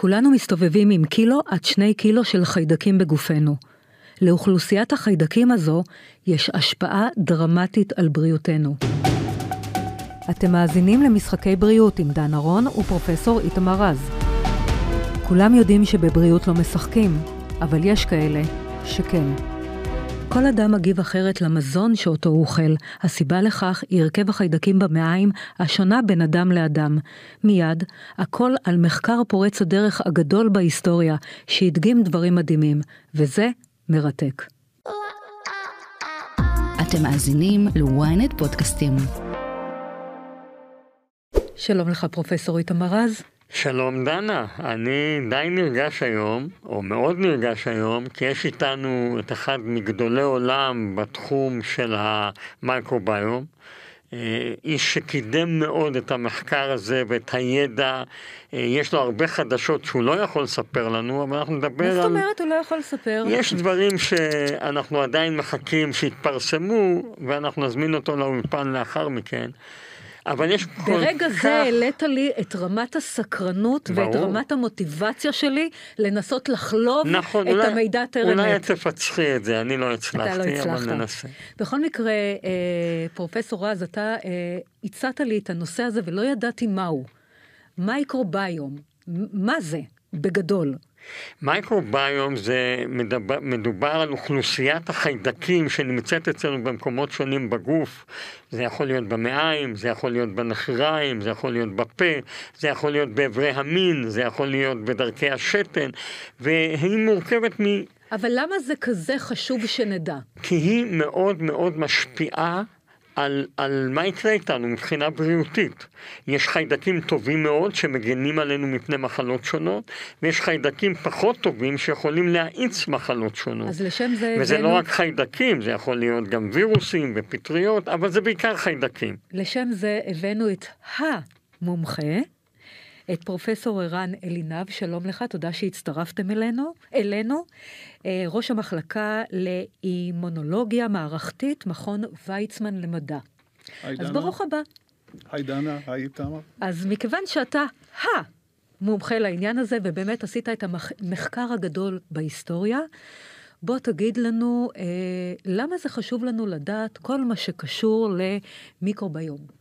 כולנו מסתובבים עם קילו עד שני קילו של חיידקים בגופנו. לאוכלוסיית החיידקים הזו יש השפעה דרמטית על בריאותנו. אתם מאזינים למשחקי בריאות עם דן ארון ופרופסור איתמר רז. כולם יודעים שבבריאות לא משחקים, אבל יש כאלה שכן. כל אדם מגיב אחרת למזון שאותו אוכל. הסיבה לכך היא הרכב החיידקים במעיים השונה בין אדם לאדם. מיד, הכל על מחקר פורץ הדרך הגדול בהיסטוריה, שהדגים דברים מדהימים, וזה מרתק. אתם מאזינים ל-ynet פודקאסטים. שלום לך, פרופסור איתמר רז. שלום דנה, אני די נרגש היום, או מאוד נרגש היום, כי יש איתנו את אחד מגדולי עולם בתחום של המייקרוביום. אה, איש שקידם מאוד את המחקר הזה ואת הידע, אה, יש לו הרבה חדשות שהוא לא יכול לספר לנו, אבל אנחנו נדבר על... מה זאת אומרת הוא לא יכול לספר? יש דברים שאנחנו עדיין מחכים שיתפרסמו, ואנחנו נזמין אותו לאולפן לאחר מכן. אבל יש כל ברגע כך... זה העלית לי את רמת הסקרנות ברור. ואת רמת המוטיבציה שלי לנסות לחלוב נכון, את אולי, המידע טרם אולי. את תפצחי את זה, אני לא הצלחתי, לא אבל. ננסה. בכל מקרה, אה, פרופסור רז, אתה אה, הצעת לי את הנושא הזה ולא ידעתי מהו. מייקרוביום, מה זה, בגדול? מייקרוביום זה מדבר, מדובר על אוכלוסיית החיידקים שנמצאת אצלנו במקומות שונים בגוף. זה יכול להיות במעיים, זה יכול להיות בנחיריים, זה יכול להיות בפה, זה יכול להיות באיברי המין, זה יכול להיות בדרכי השתן, והיא מורכבת מ... אבל למה זה כזה חשוב שנדע? כי היא מאוד מאוד משפיעה על, על מה יקרה איתנו מבחינה בריאותית. יש חיידקים טובים מאוד שמגנים עלינו מפני מחלות שונות, ויש חיידקים פחות טובים שיכולים להאיץ מחלות שונות. אז לשם זה וזה לא הבאנו- רק חיידקים, זה יכול להיות גם וירוסים ופטריות, אבל זה בעיקר חיידקים. לשם זה הבאנו את המומחה, את פרופסור ערן אלינב, שלום לך, תודה שהצטרפתם אלינו, אלינו, אה, ראש המחלקה לאימונולוגיה מערכתית, מכון ויצמן למדע. היי אז דנה. ברוך הבא. היי דנה, היי תמר. אז מכיוון שאתה המומחה לעניין הזה, ובאמת עשית את המחקר הגדול בהיסטוריה, בוא תגיד לנו אה, למה זה חשוב לנו לדעת כל מה שקשור למיקרוביום.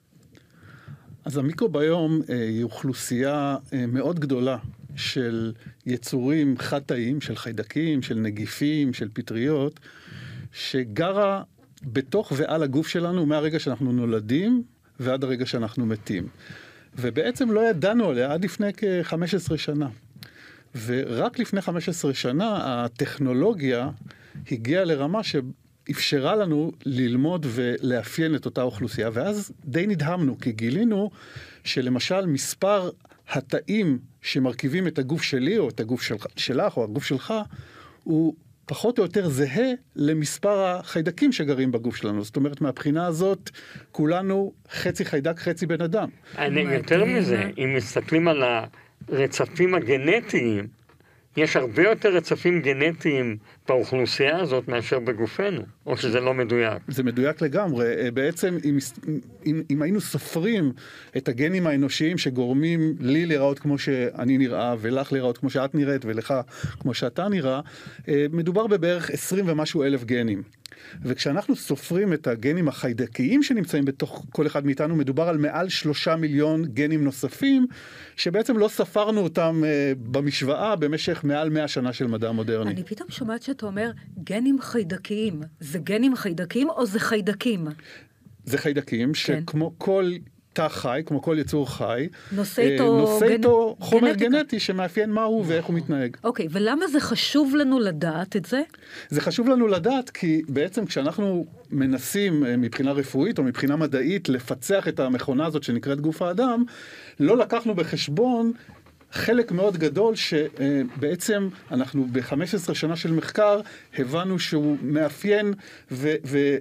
אז המיקרוביום אה, היא אוכלוסייה אה, מאוד גדולה של יצורים חד-תאיים, של חיידקים, של נגיפים, של פטריות, שגרה בתוך ועל הגוף שלנו מהרגע שאנחנו נולדים ועד הרגע שאנחנו מתים. ובעצם לא ידענו עליה עד לפני כ-15 שנה. ורק לפני 15 שנה הטכנולוגיה הגיעה לרמה שאפשרה לנו ללמוד ולאפיין את אותה אוכלוסייה, ואז די נדהמנו, כי גילינו שלמשל מספר התאים שמרכיבים את הגוף שלי, או את הגוף שלך, שלך, או הגוף שלך, הוא פחות או יותר זהה למספר החיידקים שגרים בגוף שלנו. זאת אומרת, מהבחינה הזאת, כולנו חצי חיידק, חצי בן אדם. אני. יותר מזה, אם מסתכלים על הרצפים הגנטיים, יש הרבה יותר רצפים גנטיים באוכלוסייה הזאת מאשר בגופנו, או שזה לא מדויק. זה מדויק לגמרי. אה, בעצם, אם, אם, אם היינו סופרים את הגנים האנושיים שגורמים לי להיראות כמו שאני נראה, ולך להיראות כמו שאת נראית, ולך כמו שאתה נראה, אה, מדובר בבערך 20 ומשהו אלף גנים. וכשאנחנו סופרים את הגנים החיידקיים שנמצאים בתוך כל אחד מאיתנו, מדובר על מעל שלושה מיליון גנים נוספים, שבעצם לא ספרנו אותם אה, במשוואה במשך מעל 100 שנה של מדע מודרני. אני פתאום שומעת שאתה אומר גנים חיידקיים. זה גנים חיידקיים או זה חיידקים? זה חיידקים שכמו כל תא חי, כמו כל יצור חי, נושא אה, איתו נושא גנ- איתו חומר גנטיקה. גנטי שמאפיין מה הוא ואיך הוא מתנהג. אוקיי, ולמה זה חשוב לנו לדעת את זה? זה חשוב לנו לדעת כי בעצם כשאנחנו מנסים אה, מבחינה רפואית או מבחינה מדעית לפצח את המכונה הזאת שנקראת גוף האדם, לא לקחנו בחשבון חלק מאוד גדול שבעצם אנחנו ב-15 שנה של מחקר הבנו שהוא מאפיין ו- ו-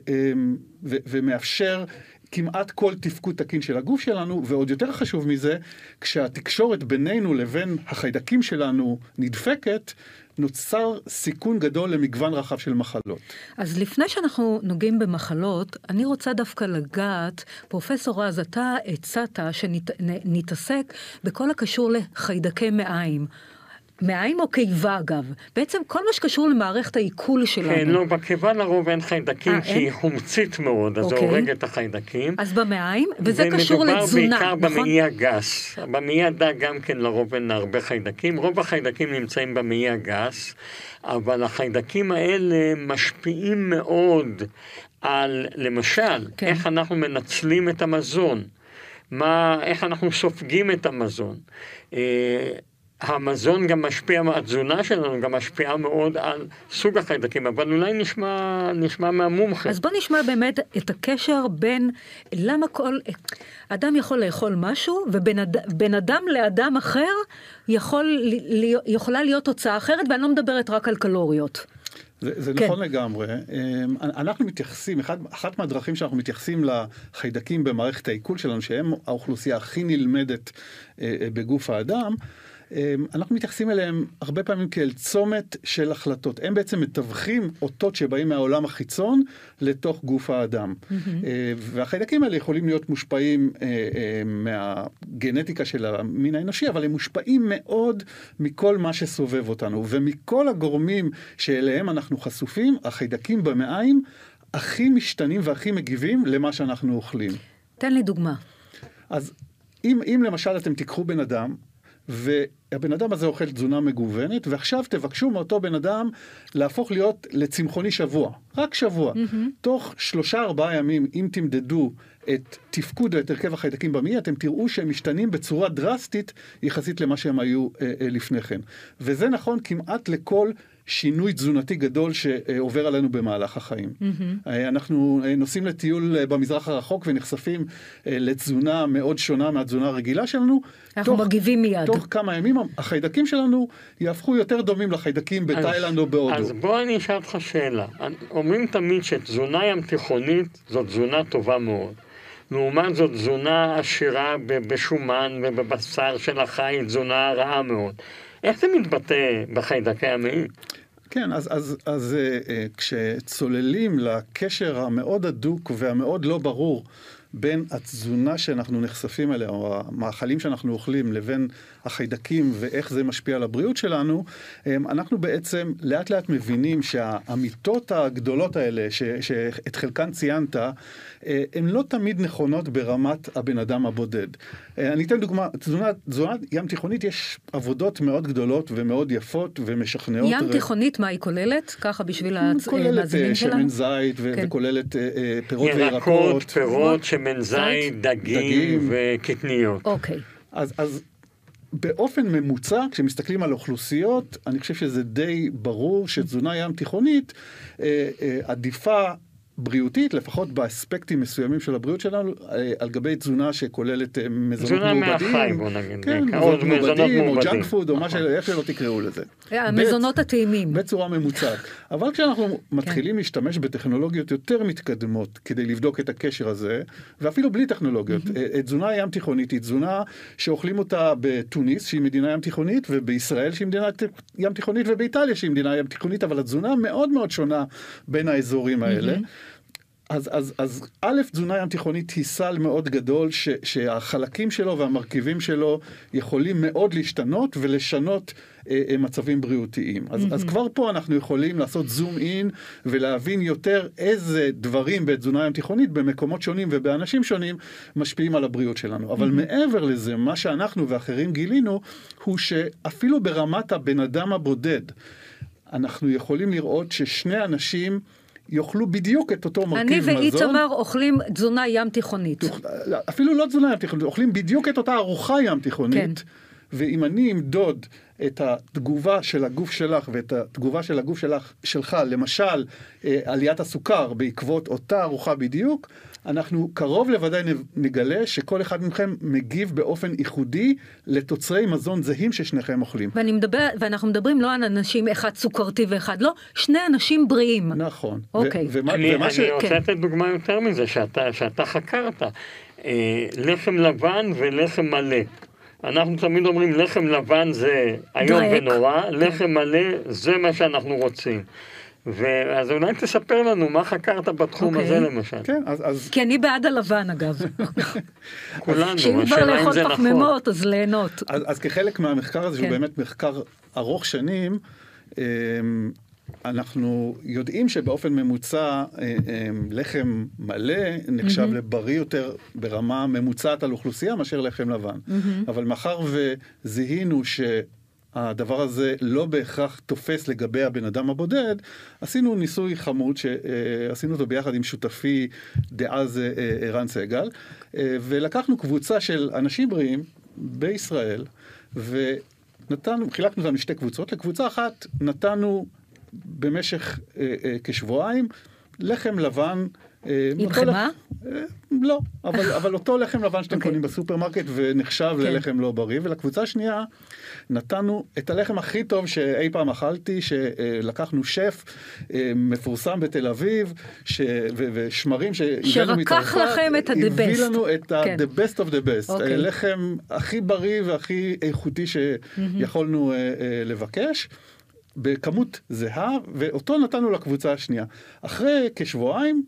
ו- ומאפשר כמעט כל תפקוד תקין של הגוף שלנו, ועוד יותר חשוב מזה, כשהתקשורת בינינו לבין החיידקים שלנו נדפקת, נוצר סיכון גדול למגוון רחב של מחלות. אז לפני שאנחנו נוגעים במחלות, אני רוצה דווקא לגעת, פרופסור רז, אתה הצעת שנתעסק בכל הקשור לחיידקי מעיים. מעיים או קיבה אגב? בעצם כל מה שקשור למערכת העיכול שלנו. כן, לא, בקיבה לרוב אין חיידקים, אה, כי אין? היא חומצית מאוד, אז זה אוקיי. הורג את החיידקים. אז במעיים, וזה קשור לתזונה, ומדובר בעיקר נכון? במעי הגס. במעי הדק גם כן לרוב אין הרבה חיידקים. רוב החיידקים נמצאים במעי הגס, אבל החיידקים האלה משפיעים מאוד על, למשל, כן. כן. איך אנחנו מנצלים את המזון. מה, איך אנחנו סופגים את המזון. המזון גם משפיע, התזונה שלנו גם משפיעה מאוד על סוג החיידקים, אבל אולי נשמע, נשמע מהמומחה. אז בוא נשמע באמת את הקשר בין למה כל אדם יכול לאכול משהו ובין אד, בין אדם לאדם אחר יכול, לי- יכולה להיות תוצאה אחרת ואני לא מדברת רק על קלוריות. זה, זה כן. נכון לגמרי. אמ, אנחנו מתייחסים, אחד, אחת מהדרכים שאנחנו מתייחסים לחיידקים במערכת העיכול שלנו, שהם האוכלוסייה הכי נלמדת אה, אה, בגוף האדם, אנחנו מתייחסים אליהם הרבה פעמים כאל צומת של החלטות. הם בעצם מתווכים אותות שבאים מהעולם החיצון לתוך גוף האדם. אה, והחיידקים האלה יכולים להיות מושפעים אה, אה, מהגנטיקה של המין האנושי, אבל הם מושפעים מאוד מכל מה שסובב אותנו. ומכל הגורמים שאליהם אנחנו חשופים, החיידקים במעיים הכי משתנים והכי מגיבים למה שאנחנו אוכלים. תן לי דוגמה. אז אם, אם למשל אתם תיקחו בן אדם, והבן אדם הזה אוכל תזונה מגוונת, ועכשיו תבקשו מאותו בן אדם להפוך להיות לצמחוני שבוע, רק שבוע. Mm-hmm. תוך שלושה ארבעה ימים, אם תמדדו את תפקוד ואת הרכב החיידקים במעי, אתם תראו שהם משתנים בצורה דרסטית יחסית למה שהם היו אה, אה, לפני כן. וזה נכון כמעט לכל שינוי תזונתי גדול שעובר עלינו במהלך החיים. Mm-hmm. אנחנו אה, נוסעים לטיול אה, במזרח הרחוק ונחשפים לתזונה מאוד שונה מהתזונה הרגילה שלנו. אנחנו מגיבים מיד. תוך כמה ימים החיידקים שלנו יהפכו יותר דומים לחיידקים בתאילנד או בהודו. אז בוא אני אשאל אותך שאלה. אומרים תמיד שתזונה ים תיכונית זו תזונה טובה מאוד. לעומת זאת תזונה עשירה בשומן ובבשר של החי, תזונה רעה מאוד. איך זה מתבטא בחיידקי המעי? כן, אז, אז, אז אה, אה, כשצוללים לקשר המאוד הדוק והמאוד לא ברור בין התזונה שאנחנו נחשפים אליה, או המאכלים שאנחנו אוכלים, לבין החיידקים ואיך זה משפיע על הבריאות שלנו, אה, אנחנו בעצם לאט לאט מבינים שהאמיתות הגדולות האלה, ש, שאת חלקן ציינת, אה, הן לא תמיד נכונות ברמת הבן אדם הבודד. אה, אני אתן דוגמה, תזונה, תזונה ים תיכונית יש עבודות מאוד גדולות ומאוד יפות ומשכנעות. ים תיכונית, מה היא כוללת? ככה בשביל המאזינים כוללת שלנו? שמן זית ו- כן. וכוללת אה, אה, פירות ירקות, וירקות. פירות, שמן זית, דגים דגים. וקטניות. אוקיי. אז, אז באופן ממוצע, כשמסתכלים על אוכלוסיות, אני חושב שזה די ברור שתזונה ים תיכונית אה, אה, עדיפה בריאותית, לפחות באספקטים מסוימים של הבריאות שלנו, אה, על גבי תזונה שכוללת אה, מזונות תזונה מעובדים. מהחי, בוא נגיד. כן, מזונות מעובדים, או. junk food, או מה ש... נכון. איך שלא תקראו לזה. המזונות הטעימים. בצורה ממוצעת. אבל כשאנחנו מתחילים להשתמש בטכנולוגיות יותר מתקדמות כדי לבדוק את הקשר הזה, ואפילו בלי טכנולוגיות, אה, תזונה ים תיכונית היא תזונה שאוכלים אותה בתוניס, שהיא מדינה ים תיכונית, ובישראל שהיא מדינה ים תיכונית, ובאיטליה שהיא מדינה ים תיכונית, אבל התזונה מאוד מאוד שונה בין האזורים האלה. אז, אז, אז א', תזונה ים תיכונית היא סל מאוד גדול ש, שהחלקים שלו והמרכיבים שלו יכולים מאוד להשתנות ולשנות אה, אה, מצבים בריאותיים. אז, אז כבר פה אנחנו יכולים לעשות זום אין ולהבין יותר איזה דברים בתזונה ים תיכונית במקומות שונים ובאנשים שונים משפיעים על הבריאות שלנו. אבל מעבר לזה, מה שאנחנו ואחרים גילינו הוא שאפילו ברמת הבן אדם הבודד, אנחנו יכולים לראות ששני אנשים יאכלו בדיוק את אותו מרכיב אני מזון. ואיתמר אוכלים תזונה ים תיכונית. אפילו לא תזונה ים תיכונית, אוכלים בדיוק את אותה ארוחה ים תיכונית. כן. ואם אני אמדוד את התגובה של הגוף שלך ואת התגובה של הגוף שלך, שלך, למשל אה, עליית הסוכר בעקבות אותה ארוחה בדיוק, אנחנו קרוב לוודאי נגלה שכל אחד מכם מגיב באופן ייחודי לתוצרי מזון זהים ששניכם אוכלים. ואני מדבר, ואנחנו מדברים לא על אנשים אחד סוכרתי ואחד לא, שני אנשים בריאים. נכון. אוקיי. ו- ומה, אני, ומה אני ש... רוצה כן. לתת דוגמה יותר מזה, שאתה, שאתה חקרת. אה, לחם לבן ולחם מלא. אנחנו תמיד אומרים לחם לבן זה איום. ונורא, לחם מלא זה מה שאנחנו רוצים. ואז אולי תספר לנו מה חקרת בתחום אוקיי. הזה למשל. כן, אז, אז כי אני בעד הלבן אגב. כולנו, שאם כבר השאלה אם לאכול זה נכון. פחמימות אז ליהנות. אז, אז כחלק מהמחקר הזה, שהוא כן. באמת מחקר ארוך שנים, אמ, אנחנו יודעים שבאופן ממוצע אה, אמ, לחם מלא נחשב לבריא יותר ברמה ממוצעת על אוכלוסייה מאשר לחם לבן. אבל מאחר וזיהינו ש... הדבר הזה לא בהכרח תופס לגבי הבן אדם הבודד, עשינו ניסוי חמוד שעשינו אותו ביחד עם שותפי דאז אה, אה, ערן סגל, אה, ולקחנו קבוצה של אנשים בריאים בישראל, ונתנו, חילקנו אותם לשתי קבוצות, לקבוצה אחת נתנו במשך אה, אה, כשבועיים לחם לבן. אה, עם חמאה? אה, לא, אבל, אבל אותו לחם לבן שאתם אוקיי. קונים בסופרמרקט ונחשב כן. ללחם לא בריא, ולקבוצה השנייה נתנו את הלחם הכי טוב שאי פעם אכלתי, שלקחנו שף אה, מפורסם בתל אביב, ש... ו... ושמרים שהבאנו שרקח לכם את ה- the הביא best. לנו את ה- כן. the best of the best, אוקיי. אה, לחם הכי בריא והכי איכותי שיכולנו אה, אה, לבקש. בכמות זהה, ואותו נתנו לקבוצה השנייה. אחרי כשבועיים,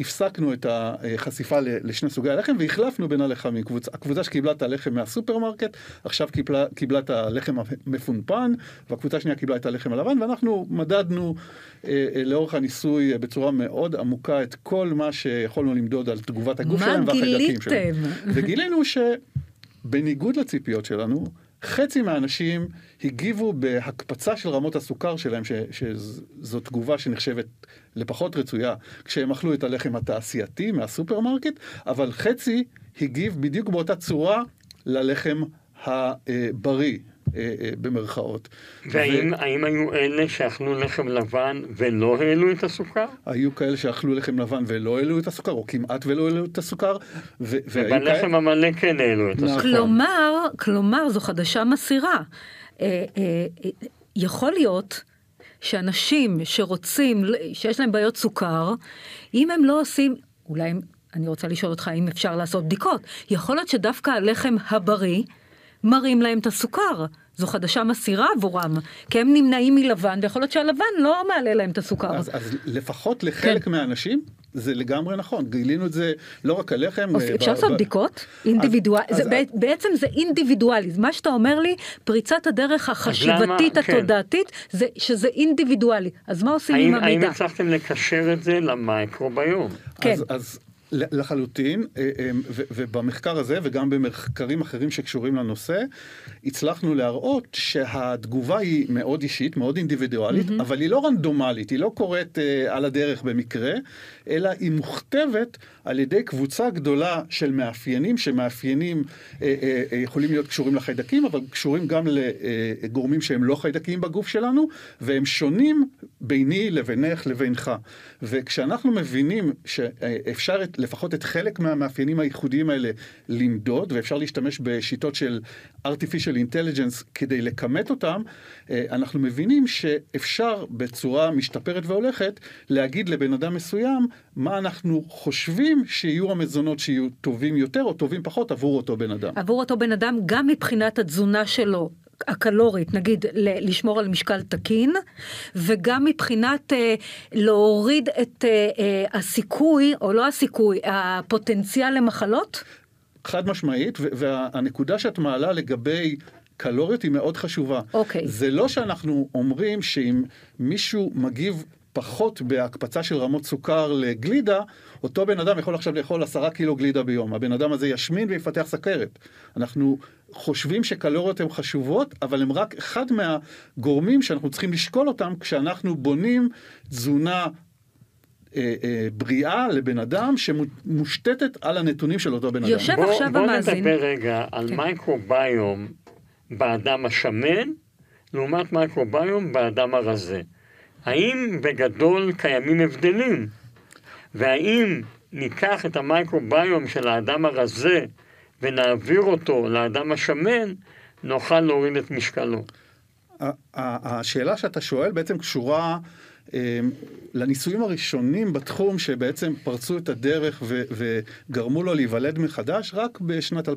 הפסקנו את החשיפה לשני סוגי הלחם והחלפנו בין הלחמים. קבוצ... הקבוצה שקיבלה את הלחם מהסופרמרקט, עכשיו קיבלה, קיבלה את הלחם המפונפן, והקבוצה השנייה קיבלה את הלחם הלבן, ואנחנו מדדנו אה, אה, לאורך הניסוי אה, בצורה מאוד עמוקה את כל מה שיכולנו למדוד על תגובת הגוף מה שלהם והחיידקים גיליתם? שלהם. וגילינו שבניגוד לציפיות שלנו, חצי מהאנשים הגיבו בהקפצה של רמות הסוכר שלהם, ש, שזו תגובה שנחשבת לפחות רצויה, כשהם אכלו את הלחם התעשייתי מהסופרמרקט, אבל חצי הגיב בדיוק באותה צורה ללחם הבריא, במרכאות. והאם האם היו אלה שאכלו לחם לבן ולא העלו את הסוכר? היו כאלה שאכלו לחם לבן ולא העלו את הסוכר, או כמעט ולא העלו את הסוכר, ו-. ובלחם המלא כן העלו את נכון. הסוכר. כלומר, כלומר זו חדשה מסעירה. אה, אה, אה, יכול להיות שאנשים שרוצים, שיש להם בעיות סוכר, אם הם לא עושים, אולי הם- אני רוצה לשאול אותך אם אפשר לעשות בדיקות, יכול להיות שדווקא הלחם הבריא מרים להם את הסוכר. זו חדשה מסעירה עבורם, כי הם נמנעים מלבן, ויכול להיות שהלבן לא מעלה להם את הסוכר. אז, אז לפחות לחלק כן. מהאנשים זה לגמרי נכון, גילינו את זה לא רק על לחם. אוקיי, אה, אפשר לעשות ב- בדיקות אינדיבידואליות, אז- בעצם זה אינדיבידואלי, מה שאתה אומר לי, פריצת הדרך החשיבתית למה- כן. התודעתית, זה שזה אינדיבידואלי, אז מה עושים האם, עם האם המידע? הצלחתם לקשר את זה למייקרוביום? כן. אז, אז לחלוטין, אה, אה, ובמחקר הזה וגם במחקרים אחרים שקשורים לנושא, הצלחנו להראות שהתגובה היא מאוד אישית, מאוד אינדיבידואלית, mm-hmm. אבל היא לא רנדומלית, היא לא קורית אה, על הדרך במקרה, אלא היא מוכתבת על ידי קבוצה גדולה של מאפיינים, שמאפיינים אה, אה, אה, יכולים להיות קשורים לחיידקים, אבל קשורים גם לגורמים שהם לא חיידקיים בגוף שלנו, והם שונים ביני לבינך לבינך. וכשאנחנו מבינים שאפשר את, לפחות את חלק מהמאפיינים הייחודיים האלה למדוד, ואפשר להשתמש בשיטות של artificial intelligence כדי לכמת אותם, אה, אנחנו מבינים שאפשר בצורה משתפרת והולכת להגיד לבן אדם מסוים מה אנחנו חושבים שיהיו המזונות שיהיו טובים יותר או טובים פחות עבור אותו בן אדם. עבור אותו בן אדם, גם מבחינת התזונה שלו. הקלורית, נגיד ל- לשמור על משקל תקין, וגם מבחינת אה, להוריד את אה, אה, הסיכוי, או לא הסיכוי, הפוטנציאל למחלות? חד משמעית, והנקודה שאת מעלה לגבי קלוריות היא מאוד חשובה. אוקיי. זה לא שאנחנו אומרים שאם מישהו מגיב פחות בהקפצה של רמות סוכר לגלידה, אותו בן אדם יכול עכשיו לאכול עשרה קילו גלידה ביום. הבן אדם הזה ישמין ויפתח סכרת. אנחנו חושבים שקלוריות הן חשובות, אבל הן רק אחד מהגורמים שאנחנו צריכים לשקול אותם כשאנחנו בונים תזונה אה, אה, בריאה לבן אדם שמושתתת על הנתונים של אותו בן אדם. יושב- בוא, עכשיו בוא המאזין. נדבר רגע על כן. מייקרוביום באדם השמן, לעומת מייקרוביום באדם הרזה. האם בגדול קיימים הבדלים? והאם ניקח את המייקרוביום של האדם הרזה ונעביר אותו לאדם השמן, נוכל להוריד את משקלו. השאלה שאתה שואל בעצם קשורה אה, לניסויים הראשונים בתחום שבעצם פרצו את הדרך וגרמו לו להיוולד מחדש רק בשנת 2006-2007.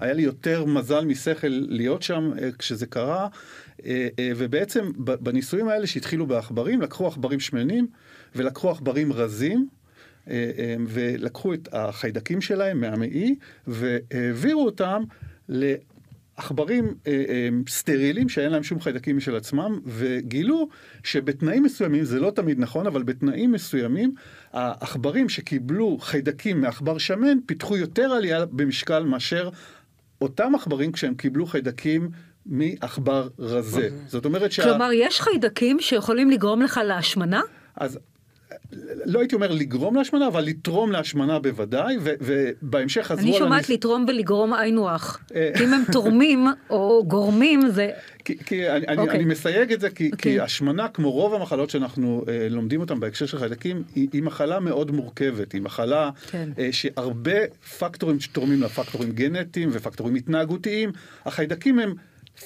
היה לי יותר מזל משכל להיות שם אה, כשזה קרה, אה, אה, ובעצם בניסויים האלה שהתחילו בעכברים, לקחו עכברים שמנים ולקחו עכברים רזים. ולקחו את החיידקים שלהם מהמעי והעבירו אותם עכברים אה, סטרילים שאין להם שום חיידקים משל עצמם, וגילו שבתנאים מסוימים, זה לא תמיד נכון, אבל בתנאים מסוימים, העכברים שקיבלו חיידקים מעכבר שמן, פיתחו יותר עלייה במשקל מאשר אותם עכברים כשהם קיבלו חיידקים מעכבר רזה. זאת אומרת שה... כלומר, יש חיידקים שיכולים לגרום לך להשמנה? אז לא הייתי אומר לגרום להשמנה, אבל לתרום להשמנה בוודאי, ו, ובהמשך חזרו. אני שומעת הניס... לתרום ולגרום היינו הך. אה. אם הם תורמים או גורמים זה... כי, כי אני, okay. אני, אוקיי. אני מסייג את זה, כי, okay. כי אוקיי. השמנה, כמו רוב המחלות שאנחנו אה, לומדים אותן בהקשר של חיידקים, היא, היא מחלה מאוד מורכבת. היא מחלה כן. אה, שהרבה פקטורים שתורמים לה, פקטורים גנטיים ופקטורים התנהגותיים. החיידקים הם...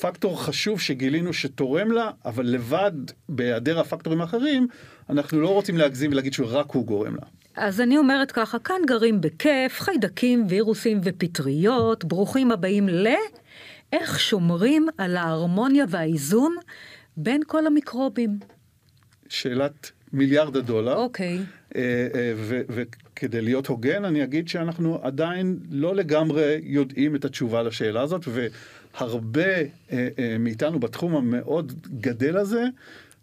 פקטור חשוב שגילינו שתורם לה, אבל לבד, בהיעדר הפקטורים האחרים, אנחנו לא רוצים להגזים ולהגיד שרק הוא גורם לה. אז אני אומרת ככה, כאן גרים בכיף, חיידקים, וירוסים ופטריות, ברוכים הבאים ל... איך שומרים על ההרמוניה והאיזון בין כל המיקרובים. שאלת מיליארד הדולר. אוקיי. אה, אה, וכדי להיות הוגן, אני אגיד שאנחנו עדיין לא לגמרי יודעים את התשובה לשאלה הזאת, והרבה אה, מאיתנו בתחום המאוד גדל הזה,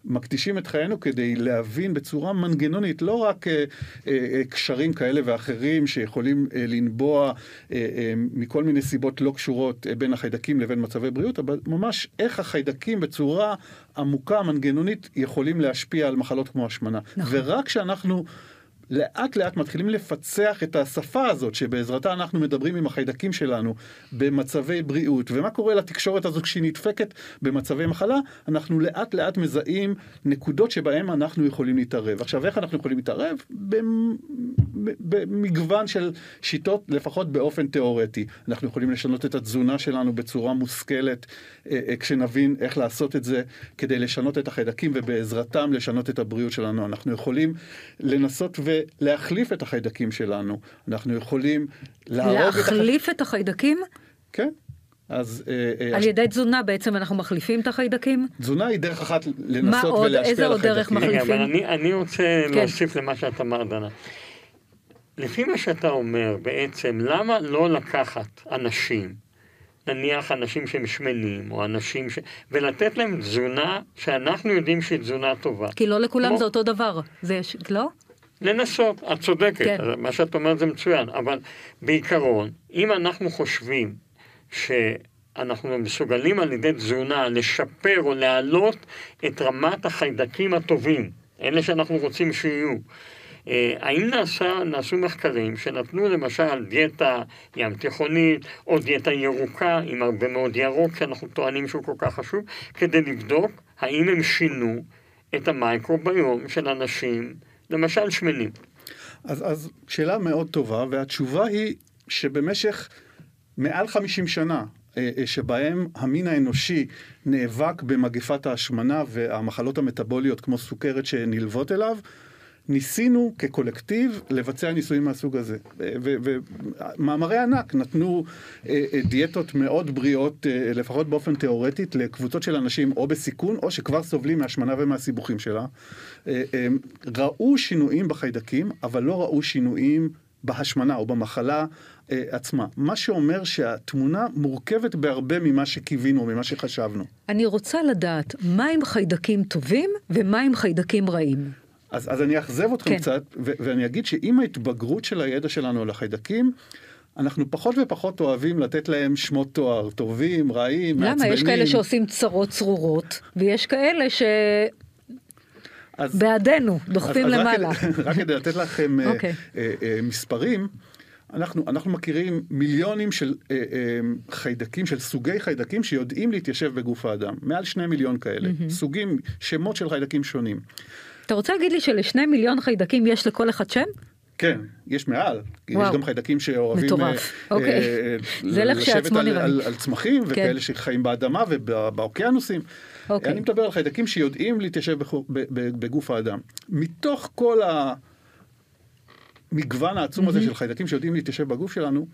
מקדישים את חיינו כדי להבין בצורה מנגנונית לא רק אה, אה, קשרים כאלה ואחרים שיכולים אה, לנבוע אה, אה, מכל מיני סיבות לא קשורות אה, בין החיידקים לבין מצבי בריאות, אבל ממש איך החיידקים בצורה עמוקה, מנגנונית, יכולים להשפיע על מחלות כמו השמנה. נכון. ורק כשאנחנו... לאט לאט מתחילים לפצח את השפה הזאת שבעזרתה אנחנו מדברים עם החיידקים שלנו במצבי בריאות ומה קורה לתקשורת הזאת כשהיא נדפקת במצבי מחלה אנחנו לאט לאט מזהים נקודות שבהם אנחנו יכולים להתערב. עכשיו איך אנחנו יכולים להתערב? במגוון של שיטות לפחות באופן תיאורטי. אנחנו יכולים לשנות את התזונה שלנו בצורה מושכלת אה, אה, כשנבין איך לעשות את זה כדי לשנות את החיידקים ובעזרתם לשנות את הבריאות שלנו. אנחנו יכולים לנסות ו... להחליף את החיידקים שלנו. אנחנו יכולים להרוג את... להחליף את החיידקים? כן. אז... אה, אה, על ידי תזונה בעצם אנחנו מחליפים את החיידקים? תזונה היא דרך אחת לנסות ולהשפיע על החיידקים. איזה עוד דרך מחליפים? אבל אני, אני רוצה כן. להוסיף למה שאת אמרת, דנה. לפי מה שאתה אומר, בעצם, למה לא לקחת אנשים, נניח אנשים שהם שמנים, או אנשים ש... ולתת להם תזונה שאנחנו יודעים שהיא תזונה טובה. כי לא לכולם כמו... זה אותו דבר, זה לא? לנסות, את צודקת, כן. מה שאת אומרת זה מצוין, אבל בעיקרון, אם אנחנו חושבים שאנחנו מסוגלים על ידי תזונה לשפר או להעלות את רמת החיידקים הטובים, אלה שאנחנו רוצים שיהיו, אה, האם נעשה, נעשו מחקרים שנתנו למשל דיאטה ים תיכונית או דיאטה ירוקה עם הרבה מאוד ירוק שאנחנו טוענים שהוא כל כך חשוב, כדי לבדוק האם הם שינו את המייקרוביום של אנשים למשל שמנים. אז, אז שאלה מאוד טובה, והתשובה היא שבמשך מעל 50 שנה, אה, אה, שבהם המין האנושי נאבק במגפת ההשמנה והמחלות המטבוליות כמו סוכרת שנלוות אליו, ניסינו כקולקטיב לבצע ניסויים מהסוג הזה. ומאמרי ענק נתנו אה, אה, דיאטות מאוד בריאות, אה, לפחות באופן תיאורטית, לקבוצות של אנשים או בסיכון, או שכבר סובלים מהשמנה ומהסיבוכים שלה. ראו שינויים בחיידקים, אבל לא ראו שינויים בהשמנה או במחלה עצמה. מה שאומר שהתמונה מורכבת בהרבה ממה שקיווינו, ממה שחשבנו. אני רוצה לדעת, מה עם חיידקים טובים ומה עם חיידקים רעים? אז, אז אני אאכזב אתכם כן. קצת, ו- ואני אגיד שעם ההתבגרות של הידע שלנו על החיידקים, אנחנו פחות ופחות אוהבים לתת להם שמות תואר, טובים, רעים, למה? מעצבנים. למה? יש כאלה שעושים צרות צרורות, ויש כאלה ש... אז, בעדנו, דוחפים אז, למעלה. רק, רק כדי לתת לכם okay. אוקיי. אה, אה, מספרים, אנחנו, אנחנו מכירים מיליונים של אה, אה, חיידקים, של סוגי חיידקים שיודעים להתיישב בגוף האדם. מעל שני מיליון כאלה. Mm-hmm. סוגים, שמות של חיידקים שונים. אתה רוצה להגיד לי שלשני מיליון חיידקים יש לכל אחד שם? כן, יש מעל. וואו. יש גם חיידקים שאוהבים מטורף. אה, אוקיי. אה, זה לשבת על, על, על צמחים, כן. וכאלה שחיים באדמה ובאוקיינוסים. אוקיי. אני מדבר על חיידקים שיודעים להתיישב בגוף האדם. מתוך כל המגוון העצום mm-hmm. הזה של חיידקים שיודעים להתיישב בגוף שלנו,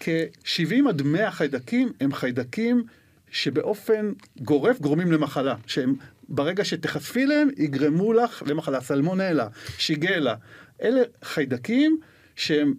כ-70 עד 100 חיידקים הם חיידקים שבאופן גורף גורמים למחלה, שהם ברגע שתחשפי להם יגרמו לך למחלה, סלמונלה, שיגלה. אלה חיידקים שהם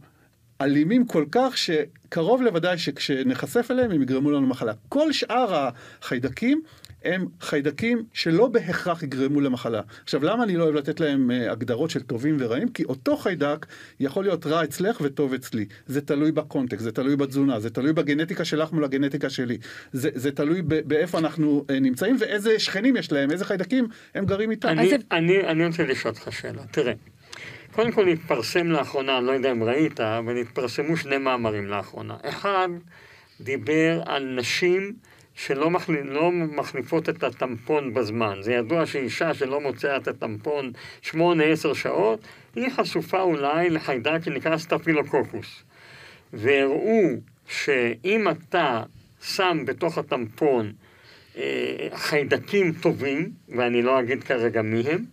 אלימים כל כך שקרוב לוודאי שכשנחשף אליהם הם יגרמו לנו מחלה. כל שאר החיידקים הם חיידקים שלא בהכרח יגרמו למחלה. עכשיו, למה אני לא אוהב לתת להם uh, הגדרות של טובים ורעים? כי אותו חיידק יכול להיות רע אצלך וטוב אצלי. זה תלוי בקונטקסט, זה תלוי בתזונה, זה תלוי בגנטיקה שלך מול הגנטיקה שלי. זה, זה תלוי באיפה אנחנו uh, נמצאים ואיזה שכנים יש להם, איזה חיידקים הם גרים איתם. אני, זה... אני, אני רוצה לשאול אותך שאלה. תראה, קודם כל התפרסם לאחרונה, אני לא יודע אם ראית, אבל התפרסמו שני מאמרים לאחרונה. אחד דיבר על נשים שלא מחליפ, לא מחליפות את הטמפון בזמן. זה ידוע שאישה שלא מוצאה את הטמפון 8-10 שעות, היא חשופה אולי לחיידק שנקרא סטפילוקוקוס. והראו שאם אתה שם בתוך הטמפון אה, חיידקים טובים, ואני לא אגיד כרגע מי הם,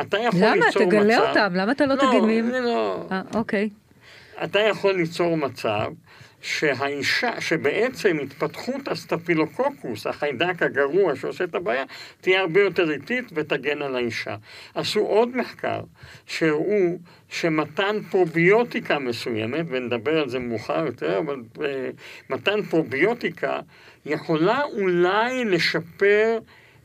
אתה יכול למה? ליצור מצב... למה? תגלה אותם, למה אתה לא, לא תגיד מי הם? לא. אה, אוקיי. אתה יכול ליצור מצב שהאישה, שבעצם התפתחות הסטפילוקוקוס, החיידק הגרוע שעושה את הבעיה, תהיה הרבה יותר איטית ותגן על האישה. עשו עוד מחקר שהראו שמתן פרוביוטיקה מסוימת, ונדבר על זה מאוחר יותר, אבל uh, מתן פרוביוטיקה יכולה אולי לשפר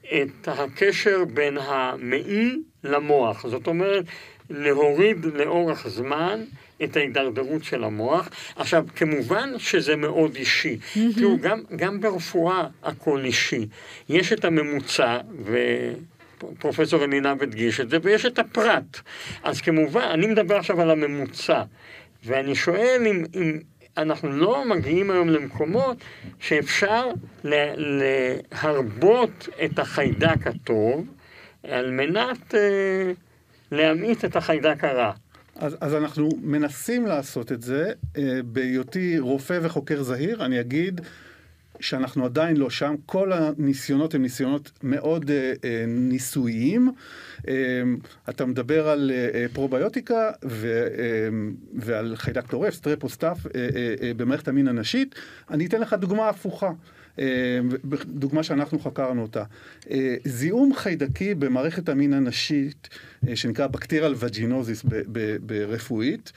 את הקשר בין המעי למוח. זאת אומרת, להוריד לאורך זמן את ההידרדרות של המוח. עכשיו, כמובן שזה מאוד אישי. Mm-hmm. תראו, גם, גם ברפואה הכל אישי. יש את הממוצע, ו... פרופסור אלינה הדגיש את זה, ויש את הפרט. אז כמובן, אני מדבר עכשיו על הממוצע, ואני שואל אם, אם אנחנו לא מגיעים היום למקומות שאפשר להרבות את החיידק הטוב על מנת אה, להמעיט את החיידק הרע. אז, אז אנחנו מנסים לעשות את זה. אה, בהיותי רופא וחוקר זהיר, אני אגיד שאנחנו עדיין לא שם. כל הניסיונות הם ניסיונות מאוד אה, אה, ניסויים. אה, אתה מדבר על אה, אה פרוביוטיקה ו, אה, ועל חיידק טורף, סטרפוסטף, אה, אה, אה, במערכת המין הנשית. אני אתן לך דוגמה הפוכה. אה, דוגמה שאנחנו חקרנו אותה. אה, זיהום חיידקי במערכת המין הנשית, אה, שנקרא בקטריאל וג'ינוזיס ברפואית,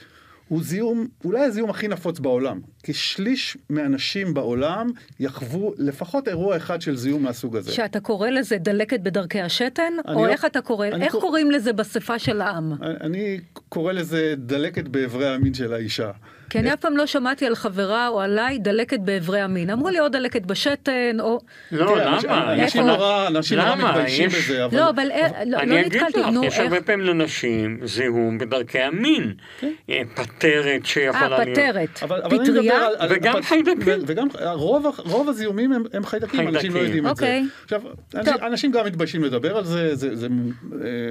הוא זיהום, אולי הזיהום הכי נפוץ בעולם. כשליש מהאנשים בעולם יחוו לפחות אירוע אחד של זיהום מהסוג הזה. שאתה קורא לזה דלקת בדרכי השתן? או לא, איך אתה קורא, איך קורא... קוראים לזה בשפה של העם? אני קורא לזה דלקת באיברי המין של האישה. כי אני אף פעם לא שמעתי על חברה או עליי דלקת באיברי המין. אמרו לי או דלקת בשתן, או... לא, למה? אנשים נורא, אנשים נורא מתביישים בזה, אבל... לא, אבל אה, לא, לא נתקלתי, נו, איך... אני אגיד לך, יש הרבה פעמים לנשים זיהום בדרכי המין. כן. אה, פטרת שיכולה להיות... אה, פטרת. פטריה. וגם חיידקים. וגם רוב הזיהומים הם חיידקים, אנשים לא יודעים את זה. אוקיי. עכשיו, אנשים גם מתביישים לדבר על זה, זה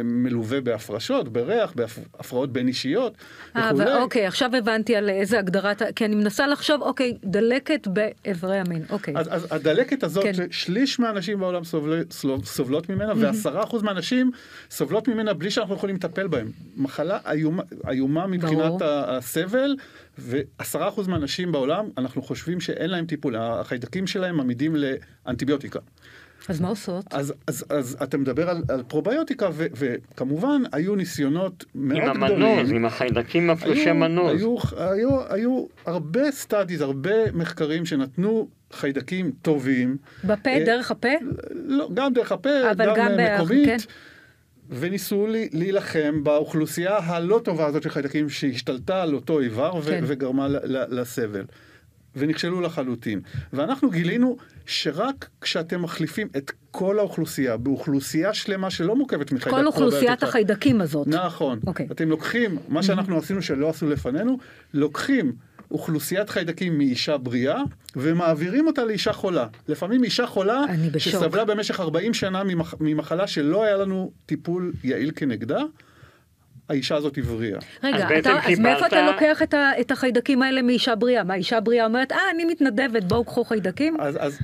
מלווה בהפרשות, בריח, בהפרעות בין אישיות וכולי. אוקיי, עכשיו הבנתי על איזה... איזה הגדרת, כי אני מנסה לחשוב, אוקיי, דלקת באיברי המין, אוקיי. אז, אז הדלקת הזאת, כן. שליש מהאנשים בעולם סובל, סובלות ממנה, ועשרה אחוז מהאנשים סובלות ממנה בלי שאנחנו יכולים לטפל בהם. מחלה איומה, איומה מבחינת ברור. הסבל, ועשרה אחוז מהאנשים בעולם, אנחנו חושבים שאין להם טיפול, החיידקים שלהם עמידים לאנטיביוטיקה. אז מה עושות? אז, אז, אז אתה מדבר על, על פרוביוטיקה, ו, וכמובן היו ניסיונות מאוד גדולים. עם המנוז, עם החיידקים מפרישי מנוז. היו, היו, היו הרבה studies, הרבה מחקרים שנתנו חיידקים טובים. בפה, אה, דרך הפה? לא, גם דרך הפה, גם, גם מקומית. כן. וניסו להילחם באוכלוסייה הלא טובה הזאת של חיידקים שהשתלטה על אותו איבר כן. וגרמה לסבל. ונכשלו לחלוטין. ואנחנו גילינו שרק כשאתם מחליפים את כל האוכלוסייה באוכלוסייה שלמה שלא מורכבת מחיידק כל אוכלוסיית החיידקים הזאת. נכון. Okay. אוקיי. אתם לוקחים, מה שאנחנו עשינו שלא עשו לפנינו, לוקחים אוכלוסיית חיידקים מאישה בריאה ומעבירים אותה לאישה חולה. לפעמים אישה חולה שסבלה במשך 40 שנה ממחלה שלא היה לנו טיפול יעיל כנגדה. האישה הזאת הבריאה. רגע, אז, אתה, קיבלת... אז מאיפה אתה לוקח את, ה, את החיידקים האלה מאישה בריאה? מה, אישה בריאה אומרת, אה, אני מתנדבת, בואו קחו חיידקים? אז... אז...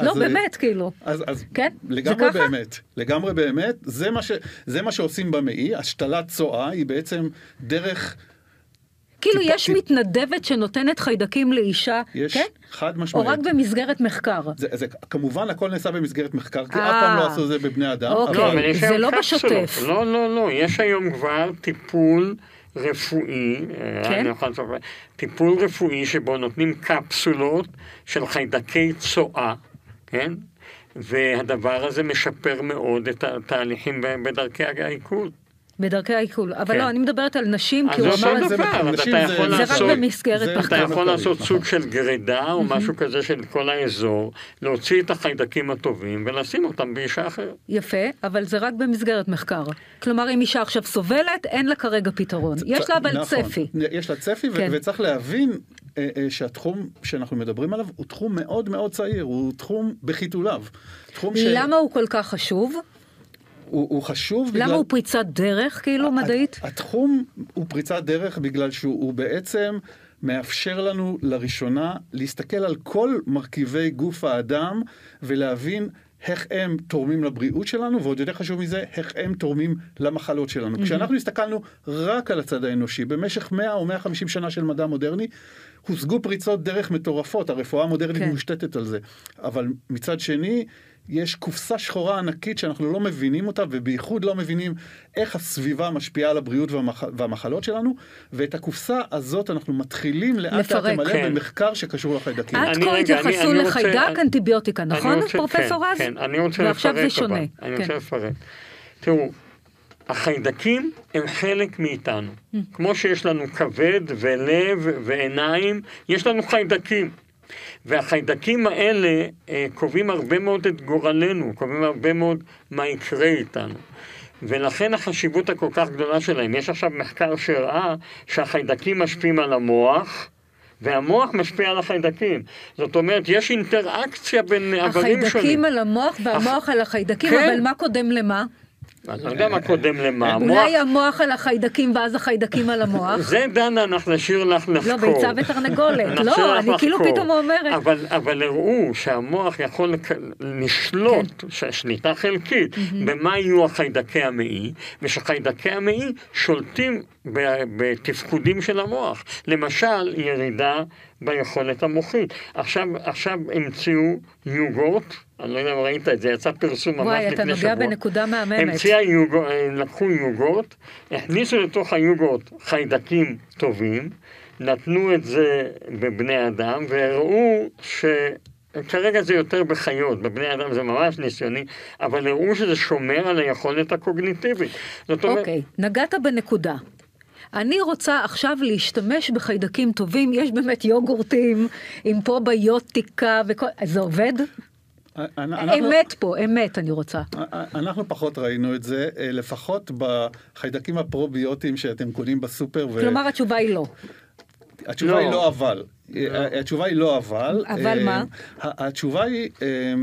לא, אז, באמת, כאילו. אז, אז כן? לגמרי באמת, לגמרי באמת, זה מה, ש, זה מה שעושים במעי, השתלת צואה היא בעצם דרך כאילו טיפה- יש טיפ- מתנדבת שנותנת חיידקים לאישה, יש כן? חד או משמעית. רק במסגרת מחקר? זה, זה, כמובן הכל נעשה במסגרת מחקר, כי אה. אף פעם לא עשו את זה בבני אדם. אוקיי. לא, אבל- אבל יש זה לא. בשוטף. לא, לא, לא, יש היום כבר טיפול רפואי, כן? אני יכול לספר, טיפול רפואי שבו נותנים קפסולות של חיידקי צואה, כן? והדבר הזה משפר מאוד את התהליכים בדרכי העיכול. בדרכי העיכול. אבל כן. לא, אני מדברת על נשים, אז כי הוא אמר... אותו זה- דבר, זה- יכול זה רק לעשות... במסגרת זה- מחקר. אתה יכול לעשות. סוג של גרידה או משהו כזה של כל האזור, להוציא את החיידקים הטובים ולשים אותם באישה אחרת. יפה, אבל זה רק במסגרת מחקר. כלומר, אם אישה עכשיו סובלת, אין לה כרגע פתרון. יש לה אבל נכון. צפי. יש לה צפי, כן. וצריך להבין אה, אה, שהתחום שאנחנו מדברים עליו הוא תחום מאוד מאוד צעיר, הוא תחום בחיתוליו. תחום ש- למה הוא כל כך חשוב? הוא, הוא חשוב בגלל... למה הוא פריצת דרך, כאילו, מדעית? התחום הוא פריצת דרך בגלל שהוא הוא בעצם מאפשר לנו לראשונה להסתכל על כל מרכיבי גוף האדם ולהבין איך הם תורמים לבריאות שלנו, ועוד יותר חשוב מזה, איך הם תורמים למחלות שלנו. כשאנחנו הסתכלנו רק על הצד האנושי, במשך 100 או 150 שנה של מדע מודרני, הושגו פריצות דרך מטורפות, הרפואה המודרנית כן. מושתתת על זה. אבל מצד שני, יש קופסה שחורה ענקית שאנחנו לא מבינים אותה, ובייחוד לא מבינים איך הסביבה משפיעה על הבריאות והמח... והמחלות שלנו, ואת הקופסה הזאת אנחנו מתחילים לאט לאט. למלא כן. במחקר שקשור לחיידקים. עד כה התייחסו רוצה- לחיידק אנטיביוטיקה, נכון, רוצה- פרופסור כן, רז? כן, אני רוצה ועכשיו לפרט זה שונה. אבל, אני כן. רוצה לפרט. תראו, החיידקים הם חלק מאיתנו. Mm. כמו שיש לנו כבד ולב ועיניים, יש לנו חיידקים. והחיידקים האלה אה, קובעים הרבה מאוד את גורלנו, קובעים הרבה מאוד מה יקרה איתנו. ולכן החשיבות הכל כך גדולה שלהם. יש עכשיו מחקר שהראה שהחיידקים משפיעים על המוח, והמוח משפיע על החיידקים. זאת אומרת, יש אינטראקציה בין איברים שונים. החיידקים על המוח והמוח על החיידקים, כן. אבל מה קודם למה? אני לא יודע מה קודם למה. אולי המוח על החיידקים ואז החיידקים על המוח? זה דנה, אנחנו נשאיר לך לחקור. לא, ביצה ותרנגולת. לא, אני כאילו. פתאום אומרת. אבל, אבל הראו שהמוח יכול. לשלוט, כן. שליטה חלקית, במה יהיו החיידקי המעי, ושחיידקי המעי שולטים בתפקודים של המוח. למשל, ירידה ביכולת המוחית. עכשיו, עכשיו המציאו יוגורט, אני לא יודע אם ראית את זה, יצא פרסום ממש וואי, לפני אתה שבוע. נוגע בנקודה מהממת. המציאה יוגורט, לקחו יוגורט, הכניסו לתוך היוגורט חיידקים טובים, נתנו את זה בבני אדם, והראו ש... כרגע זה יותר בחיות, בבני אדם זה ממש ניסיוני, אבל הראו שזה שומר על היכולת הקוגניטיבית. זאת אומרת, אוקיי, נגעת בנקודה. אני רוצה עכשיו להשתמש בחיידקים טובים, יש באמת יוגורטים עם פרוביוטיקה וכל... זה עובד? אמת פה, אמת אני רוצה. אנחנו פחות ראינו את זה, אה, לפחות בחיידקים הפרוביוטיים שאתם קונים בסופר. כלומר, התשובה היא לא. התשובה לא. היא לא אבל. אה, התשובה היא לא אבל. אבל אה, מה? התשובה היא... אה,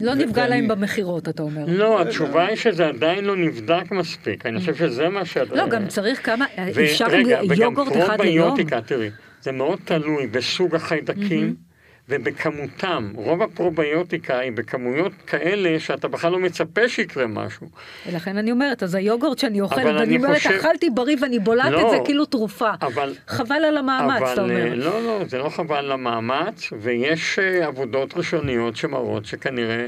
לא נפגע להם במכירות, אתה אומר. לא, התשובה היא שזה עדיין לא נבדק מספיק, אני חושב שזה מה שאת... לא, גם צריך כמה... אפשר וגם יוגורט אחד ליום? פרוביוטיקה, תראי, זה מאוד תלוי בסוג החיידקים ובכמותם. רוב הפרוביוטיקה היא בכמויות כאלה שאתה בכלל לא מצפה שיקרה משהו. ולכן אני אומרת, אז היוגורט שאני אוכלת, אבל אני אומרת, חושב- אכלתי בריא ואני בולעת לא, את זה כאילו תרופה. אבל... חבל על המאמץ, אבל אתה אומר. אה, לא, לא, זה לא חבל למאמץ, ויש אה, עבודות ראשוניות שמראות שכנראה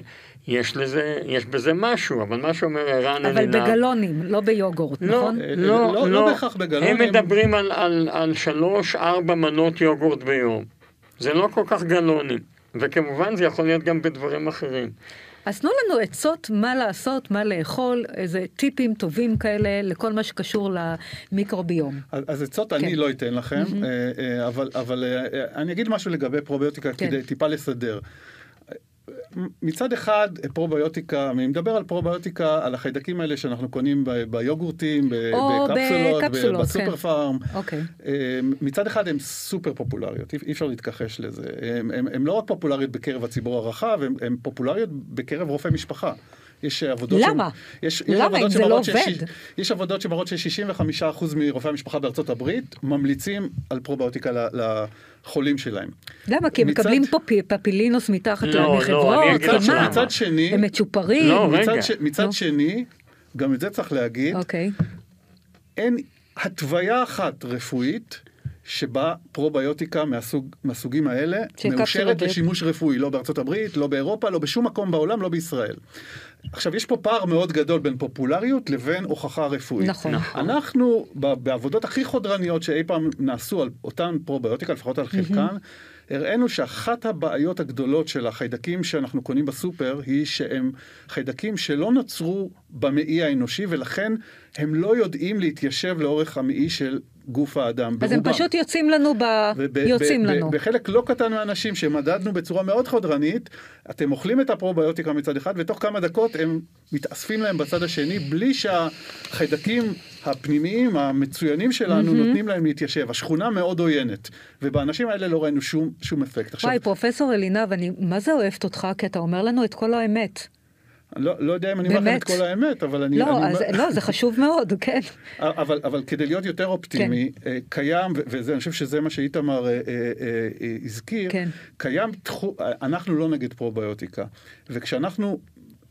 יש לזה, יש בזה משהו, אבל מה שאומר ערן אבל אלינר... בגלונים, לא ביוגורט, לא, נכון? אה, לא, לא- לא, לא בהכרח בגלונים. הם מדברים על, על, על שלוש, ארבע מנות יוגורט ביום. זה לא כל כך גלונים. וכמובן זה יכול להיות גם בדברים אחרים. אז תנו לנו עצות מה לעשות, מה לאכול, איזה טיפים טובים כאלה לכל מה שקשור למיקרוביום. אז אז עצות כן. אני לא אתן לכם, אה, אבל, אבל אה, אני אגיד משהו לגבי פרוביוטיקה כן. כדי טיפה לסדר. מצד אחד פרוביוטיקה, אני מדבר על פרוביוטיקה, על החיידקים האלה שאנחנו קונים ב- ביוגורטים, ב- בקפסולות, בקפסולות, ב- בסופר כן. פארם. אוקיי. אה, מצד אחד הן סופר פופולריות, אי אפשר להתכחש לזה. הן לא רק פופולריות בקרב הציבור הרחב, הן פופולריות בקרב רופאי משמשפחה. יש עבודות... למה? יש, יש למה? אם זה לא שמראות שיש- עובד? יש עבודות שמראות ש-65% מרופאי המשפחה בארצות הברית ממליצים על פרוביוטיקה ל- לחולים שלהם. למה? כי הם מצד- מקבלים פה פי- פפילינוס מתחת לא, לא, למחברות, אני אגיד לך מה? למה. מצד שני, הם מצ'ופרים? לא, רגע. מצד, ש... מצד נו. שני, גם את זה צריך להגיד, אוקיי. אין התוויה אחת רפואית שבה פרוביוטיקה מהסוג, מהסוגים האלה מאושרת. לשימוש רפואי, לא בארצות הברית, לא באירופה, לא בשום מקום בעולם, לא בישראל. עכשיו, יש פה פער מאוד גדול בין פופולריות לבין הוכחה רפואית. נכון. נכון. אנחנו, בעבודות הכי חודרניות שאי פעם נעשו על אותן פרוביוטיקה, לפחות על חלקן, הראינו שאחת הבעיות הגדולות של החיידקים שאנחנו קונים בסופר, היא שהם חיידקים שלא נוצרו במעי האנושי, ולכן הם לא יודעים להתיישב לאורך המעי של גוף האדם. אז הם ברובם. פשוט יוצאים לנו ב... וב- יוצאים ב- לנו. בחלק לא קטן מהאנשים שמדדנו בצורה מאוד חודרנית, אתם אוכלים את הפרוביוטיקה מצד אחד, ותוך כמה דקות הם מתאספים להם בצד השני, בלי שהחיידקים הפנימיים המצוינים שלנו נותנים להם להתיישב. השכונה מאוד עוינת, ובאנשים האלה לא ראינו שום, שום אפקט. עכשיו, וואי, פרופסור אלינב, אני מה זה אוהבת אותך? כי אתה אומר לנו את כל האמת. אני לא, לא יודע אם אני אומר לכם? את כל האמת, אבל אני... לא, אני אז, לא, זה חשוב מאוד, כן. אבל, אבל כדי להיות יותר אופטימי, כן. קיים, ו- וזה, אני חושב שזה מה שאיתמר אה, אה, אה, הזכיר, כן. קיים תחום, אנחנו לא נגד פרוביוטיקה, וכשאנחנו,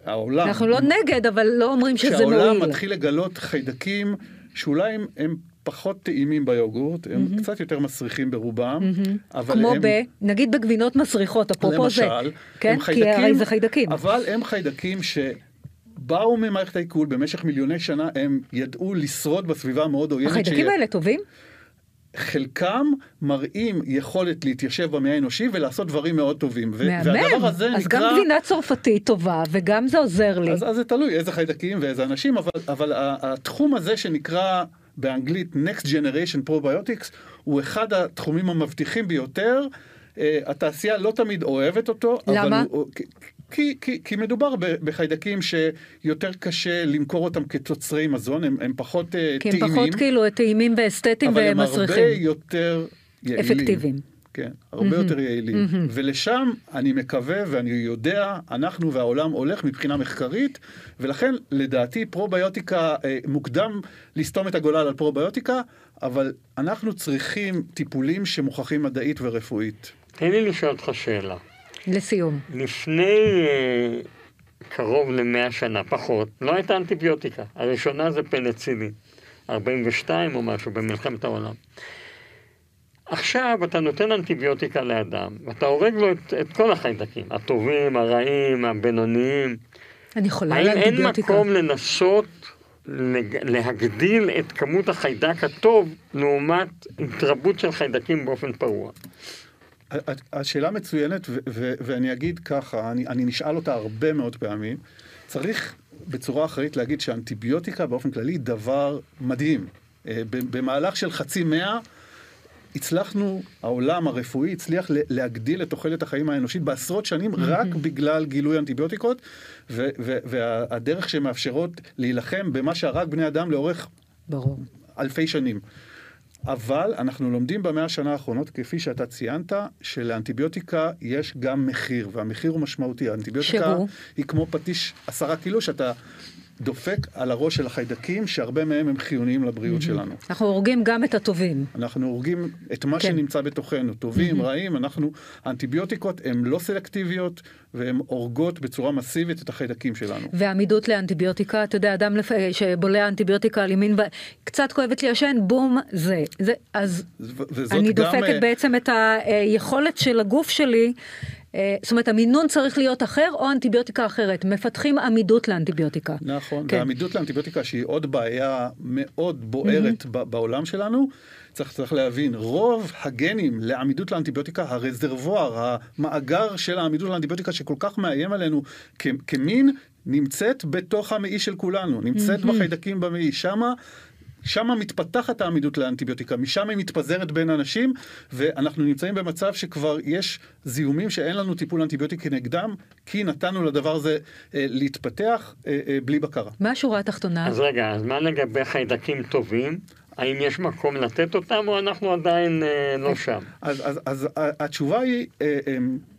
העולם, אנחנו לא נגד, אבל לא אומרים שזה כשהעולם מועיל. מתחיל לגלות חיידקים שאולי הם, הם פחות טעימים ביוגורט, הם קצת יותר מסריחים ברובם, אבל כמו הם... ב... נגיד בגבינות מסריחות, אפרופו זה. למשל, כן, הם כי חיידקים, הרי זה חיידקים. אבל הם חיידקים שבאו ממערכת העיכול במשך מיליוני שנה, הם ידעו לשרוד בסביבה המאוד עוינת. החיידקים האלה טובים? חלקם מראים יכולת להתיישב במאה האנושי ולעשות דברים מאוד טובים. ו- והדבר מהמם. הזה אז נקרא... גם גבינה צרפתית טובה, וגם זה עוזר לי. אז, אז זה תלוי איזה חיידקים ואיזה אנשים, אבל, אבל התחום הזה שנקרא באנגלית Next Generation Probiotics הוא אחד התחומים המבטיחים ביותר. Uh, התעשייה לא תמיד אוהבת אותו. למה? אבל הוא, כי, כי, כי, כי מדובר בחיידקים שיותר קשה למכור אותם כתוצרי מזון, הם, הם פחות uh, כי טעימים. הם פחות כאילו טעימים ואסתטיים אבל הם הרבה ומסריחים. יותר יעילים. אפקטיביים. כן, הרבה יותר יעילים. ולשם אני מקווה ואני יודע, אנחנו והעולם הולך מבחינה מחקרית, ולכן לדעתי פרוביוטיקה, אה, מוקדם לסתום את הגולל על פרוביוטיקה, אבל אנחנו צריכים טיפולים שמוכחים מדעית ורפואית. תן לי לשאול אותך שאלה. לסיום. לפני אה, קרוב למאה שנה, פחות, לא הייתה אנטיביוטיקה. הראשונה זה פנצילין, 42 או משהו במלחמת העולם. עכשיו אתה נותן אנטיביוטיקה לאדם, ואתה הורג לו את, את כל החיידקים, הטובים, הרעים, הבינוניים. אני חולה על האם אין אנטיביוטיקה. מקום לנסות להגדיל את כמות החיידק הטוב לעומת התרבות של חיידקים באופן פרוע? השאלה מצוינת, ואני אגיד ככה, אני, אני נשאל אותה הרבה מאוד פעמים. צריך בצורה אחראית להגיד שאנטיביוטיקה באופן כללי היא דבר מדהים. אה, במהלך של חצי מאה הצלחנו, העולם הרפואי הצליח להגדיל את תוחלת החיים האנושית בעשרות שנים רק בגלל גילוי אנטיביוטיקות, והדרך שמאפשרות להילחם במה שהרג בני אדם לאורך ברור. אלפי שנים. אבל אנחנו לומדים במאה השנה האחרונות, כפי שאתה ציינת, שלאנטיביוטיקה יש גם מחיר, והמחיר הוא משמעותי. האנטיביוטיקה שהוא? היא כמו פטיש עשרה קילו שאתה דופק על הראש של החיידקים, שהרבה מהם הם חיוניים לבריאות שלנו. אנחנו הורגים גם את הטובים. אנחנו הורגים את מה כן. שנמצא בתוכנו, טובים, רעים, אנחנו, האנטיביוטיקות הן לא סלקטיביות, והן הורגות בצורה מסיבית את החיידקים שלנו. ועמידות לאנטיביוטיקה, אתה יודע, אדם לפ... שבולע אנטיביוטיקה על ימין, ו... קצת כואבת לי השן, בום, זה. זה אז אני גם, דופקת אה, בעצם את היכולת של הגוף שלי, אה, זאת אומרת, המינון צריך להיות אחר או אנטיביוטיקה אחרת. מפתחים עמידות לאנטיביוטיקה. נכון, כן. והעמידות לאנטיביוטיקה שהיא עוד בעיה מאוד בוערת ב- בעולם שלנו, צריך, צריך להבין, רוב הגנים לעמידות לאנטיביוטיקה, הרזרבואר, המאגר של העמידות לאנטיביוטיקה שכל כך מאיים עלינו כ- כמין, נמצאת בתוך המעי של כולנו, נמצאת בחיידקים במעי, שמה... שמה מתפתחת העמידות לאנטיביוטיקה, משם היא מתפזרת בין אנשים, ואנחנו נמצאים במצב שכבר יש זיהומים שאין לנו טיפול אנטיביוטי כנגדם, כי נתנו לדבר הזה אה, להתפתח אה, אה, בלי בקרה. מה השורה התחתונה? אז רגע, אז מה לגבי חיידקים טובים? האם יש מקום לתת אותם, או אנחנו עדיין אה, לא שם? אז, אז, אז התשובה היא, אה, אה,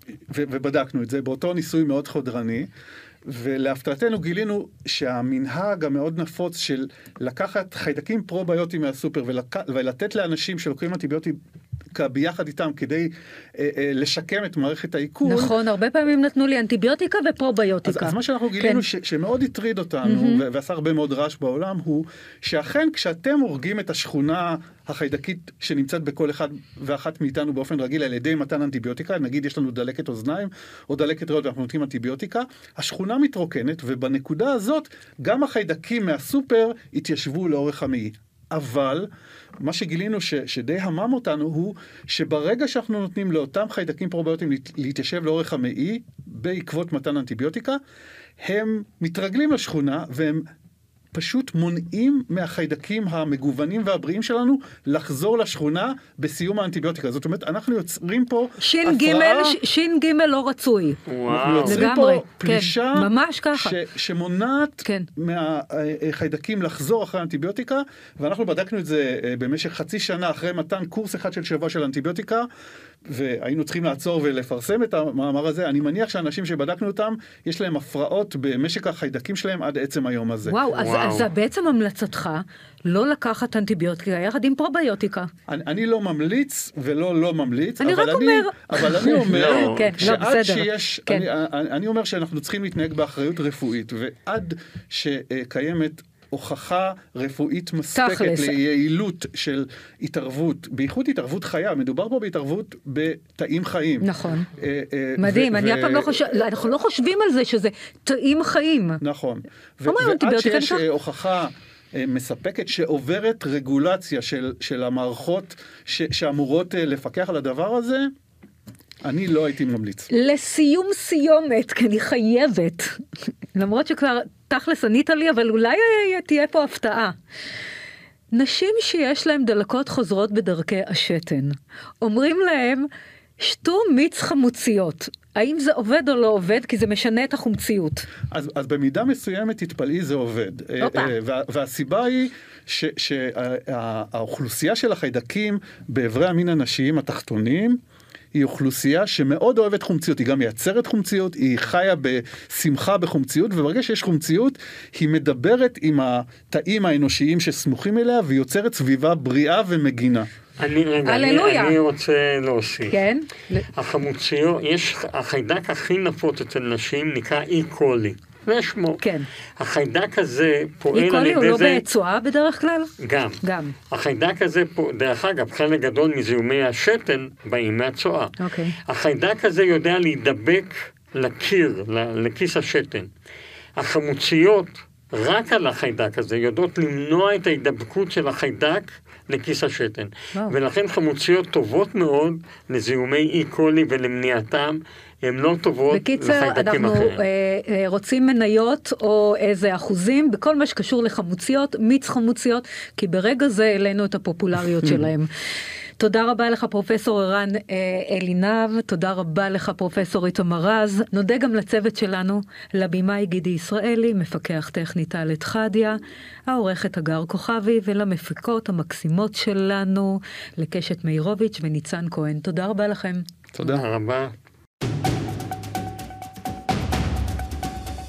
ו- ובדקנו את זה, באותו ניסוי מאוד חודרני, ולהפתעתנו גילינו שהמנהג המאוד נפוץ של לקחת חיידקים פרוביוטיים מהסופר ולק... ולתת לאנשים שלוקחים אנטיביוטים ביחד איתם כדי אה, אה, לשקם את מערכת העיכול. נכון, הרבה פעמים נתנו לי אנטיביוטיקה ופרוביוטיקה. אז, אז מה שאנחנו גילינו כן. ש, שמאוד הטריד אותנו mm-hmm. ועשה הרבה מאוד רעש בעולם הוא שאכן כשאתם הורגים את השכונה החיידקית שנמצאת בכל אחד ואחת מאיתנו באופן רגיל על ידי מתן אנטיביוטיקה, נגיד יש לנו דלקת אוזניים או דלקת ריאות ואנחנו נותנים אנטיביוטיקה, השכונה מתרוקנת ובנקודה הזאת גם החיידקים מהסופר התיישבו לאורך המעי. אבל מה שגילינו ש, שדי המם אותנו הוא שברגע שאנחנו נותנים לאותם חיידקים פרוביוטיים להתיישב לאורך המעי בעקבות מתן אנטיביוטיקה, הם מתרגלים לשכונה והם פשוט מונעים מהחיידקים המגוונים והבריאים שלנו לחזור לשכונה בסיום האנטיביוטיקה. זאת אומרת, אנחנו יוצרים פה שין הפרעה... גימל לא רצוי. וואו. אנחנו יוצרים לגמרי, פה כן, פלישה כן, ממש ככה. ש, שמונעת כן. מהחיידקים לחזור אחרי האנטיביוטיקה, ואנחנו בדקנו את זה אה, במשך חצי שנה אחרי מתן קורס אחד של שבוע של אנטיביוטיקה. והיינו צריכים לעצור ולפרסם את המאמר הזה, אני מניח שאנשים שבדקנו אותם, יש להם הפרעות במשק החיידקים שלהם עד עצם היום הזה. וואו, וואו. אז, אז בעצם המלצתך לא לקחת אנטיביוטיקה יחד עם פרוביוטיקה. אני, אני לא ממליץ ולא לא ממליץ, אני רק אני, אומר. אבל אני אומר, לא, כן, לא, שעד לא, שיש, כן. אני, אני, אני אומר שאנחנו צריכים להתנהג באחריות רפואית, ועד שקיימת הוכחה רפואית מספקת תכלס. ליעילות של התערבות, בייחוד התערבות חיה, מדובר פה בהתערבות בתאים חיים. נכון. אה, אה, מדהים, אני אף פעם לא חושב, אנחנו לא חושבים על זה שזה תאים חיים. נכון. ועד שיש אה, הוכחה... מספקת שעוברת רגולציה של, של המערכות ש, שאמורות לפקח על הדבר הזה, אני לא הייתי ממליץ. לסיום סיומת, כי אני חייבת, למרות שכבר תכלס ענית לי, אבל אולי תהיה פה הפתעה. נשים שיש להן דלקות חוזרות בדרכי השתן, אומרים להם, שתו מיץ חמוציות. האם זה עובד או לא עובד? כי זה משנה את החומציות. אז, אז במידה מסוימת, תתפלאי, זה עובד. אופה. אה, וה, והסיבה היא שהאוכלוסייה של החיידקים באיברי המין הנשיים התחתונים, היא אוכלוסייה שמאוד אוהבת חומציות, היא גם מייצרת חומציות, היא חיה בשמחה בחומציות, וברגע שיש חומציות, היא מדברת עם התאים האנושיים שסמוכים אליה, ויוצרת סביבה בריאה ומגינה. אני רגע, אני, אני רוצה להוסיף. כן? החמוציות, יש, החיידק הכי נפוץ אצל נשים נקרא e. אי-קולי. ושמו. כן. החיידק הזה פועל על ידי לא זה... איקולי הוא לא בצואה בדרך כלל? גם. גם. החיידק הזה, דרך אגב, חלק גדול מזיהומי השתן באים מהצועה. אוקיי. החיידק הזה יודע להידבק לקיר, לכיס השתן. החמוציות רק על החיידק הזה, יודעות למנוע את ההידבקות של החיידק לכיס השתן. וואו. ולכן חמוציות טובות מאוד לזיהומי אי קולי ולמניעתם. הן לא טובות בקיצר, לחיידקים אחרים. בקיצר, אנחנו אה, אה, רוצים מניות או איזה אחוזים בכל מה שקשור לחמוציות, מיץ חמוציות, כי ברגע זה העלינו את הפופולריות שלהם. תודה רבה לך פרופסור ערן אה, אלינב, תודה רבה לך פרופסור איתמר רז. נודה גם לצוות שלנו, לבמאי גידי ישראלי, מפקח טכני טל חדיה, העורכת הגר כוכבי ולמפיקות המקסימות שלנו, לקשת מאירוביץ' וניצן כהן. תודה רבה לכם. תודה רבה.